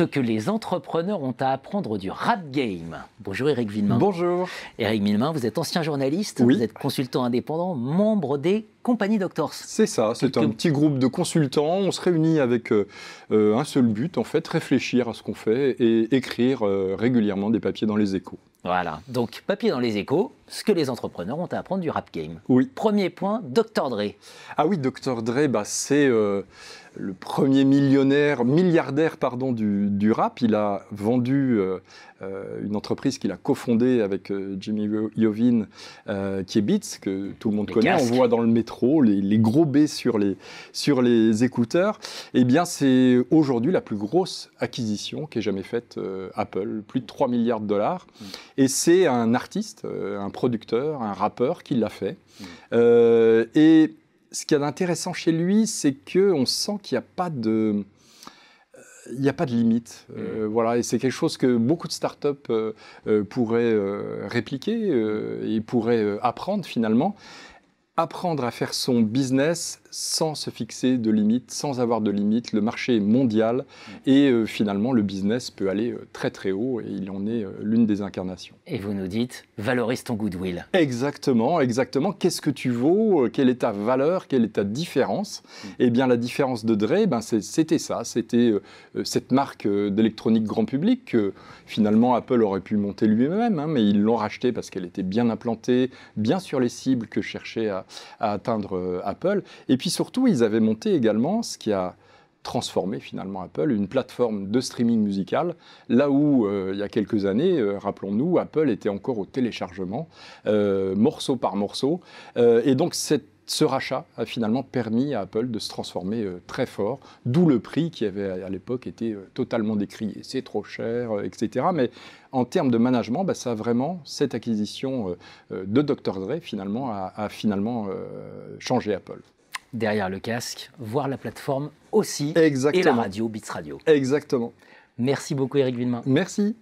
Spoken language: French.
ce que les entrepreneurs ont à apprendre du rap game. Bonjour Eric Villemain. Bonjour. Eric Villemain, vous êtes ancien journaliste, oui. vous êtes consultant indépendant, membre des compagnies Doctors. C'est ça, c'est un petit groupe de consultants. On se réunit avec euh, euh, un seul but, en fait, réfléchir à ce qu'on fait et écrire euh, régulièrement des papiers dans les échos. Voilà, donc papier dans les échos, ce que les entrepreneurs ont à apprendre du rap game. Oui. Premier point, Dr. Dre. Ah oui, Dr. Dre, bah, c'est le premier millionnaire, milliardaire pardon, du, du, rap. Il a vendu euh, une entreprise qu'il a cofondée avec euh, Jimmy Iovine, qui est Beats, que tout le monde les connaît. Casques. On voit dans le métro les, les, gros B sur les, sur les écouteurs. Eh bien, c'est aujourd'hui la plus grosse acquisition qu'ait jamais faite Apple, plus de 3 milliards de dollars. Mm. Et c'est un artiste, un producteur, un rappeur qui l'a fait. Mm. et ce qu'il y a d'intéressant chez lui, c'est qu'on sent qu'il n'y a pas de... Il n'y a pas de limite, euh, voilà, et c'est quelque chose que beaucoup de startups euh, euh, pourraient répliquer et pourraient apprendre finalement. Apprendre à faire son business sans se fixer de limites, sans avoir de limites. Le marché est mondial et euh, finalement le business peut aller euh, très très haut et il en est euh, l'une des incarnations. Et vous nous dites, valorise ton goodwill. Exactement, exactement. Qu'est-ce que tu vaux Quelle est ta valeur Quelle est ta différence? Mm. Eh bien la différence de Dre, ben, c'était ça, c'était cette marque d'électronique grand public que finalement Apple aurait pu monter lui-même, hein, mais ils l'ont racheté parce qu'elle était bien implantée, bien sur les cibles que cherchait à, à atteindre Apple. Et puis surtout, ils avaient monté également ce qui a transformé finalement Apple, une plateforme de streaming musical, là où euh, il y a quelques années, euh, rappelons-nous, Apple était encore au téléchargement, euh, morceau par morceau. et donc ce rachat a finalement permis à Apple de se transformer très fort, d'où le prix qui avait à l'époque été totalement décrié. C'est trop cher, etc. Mais en termes de management, bah, ça a vraiment, cette acquisition de Dr. Dre, finalement, a finalement changé Apple derrière le casque, voir la plateforme aussi Exactement. et la radio, Beats Radio. Exactement. Merci beaucoup Eric Villemain. Merci.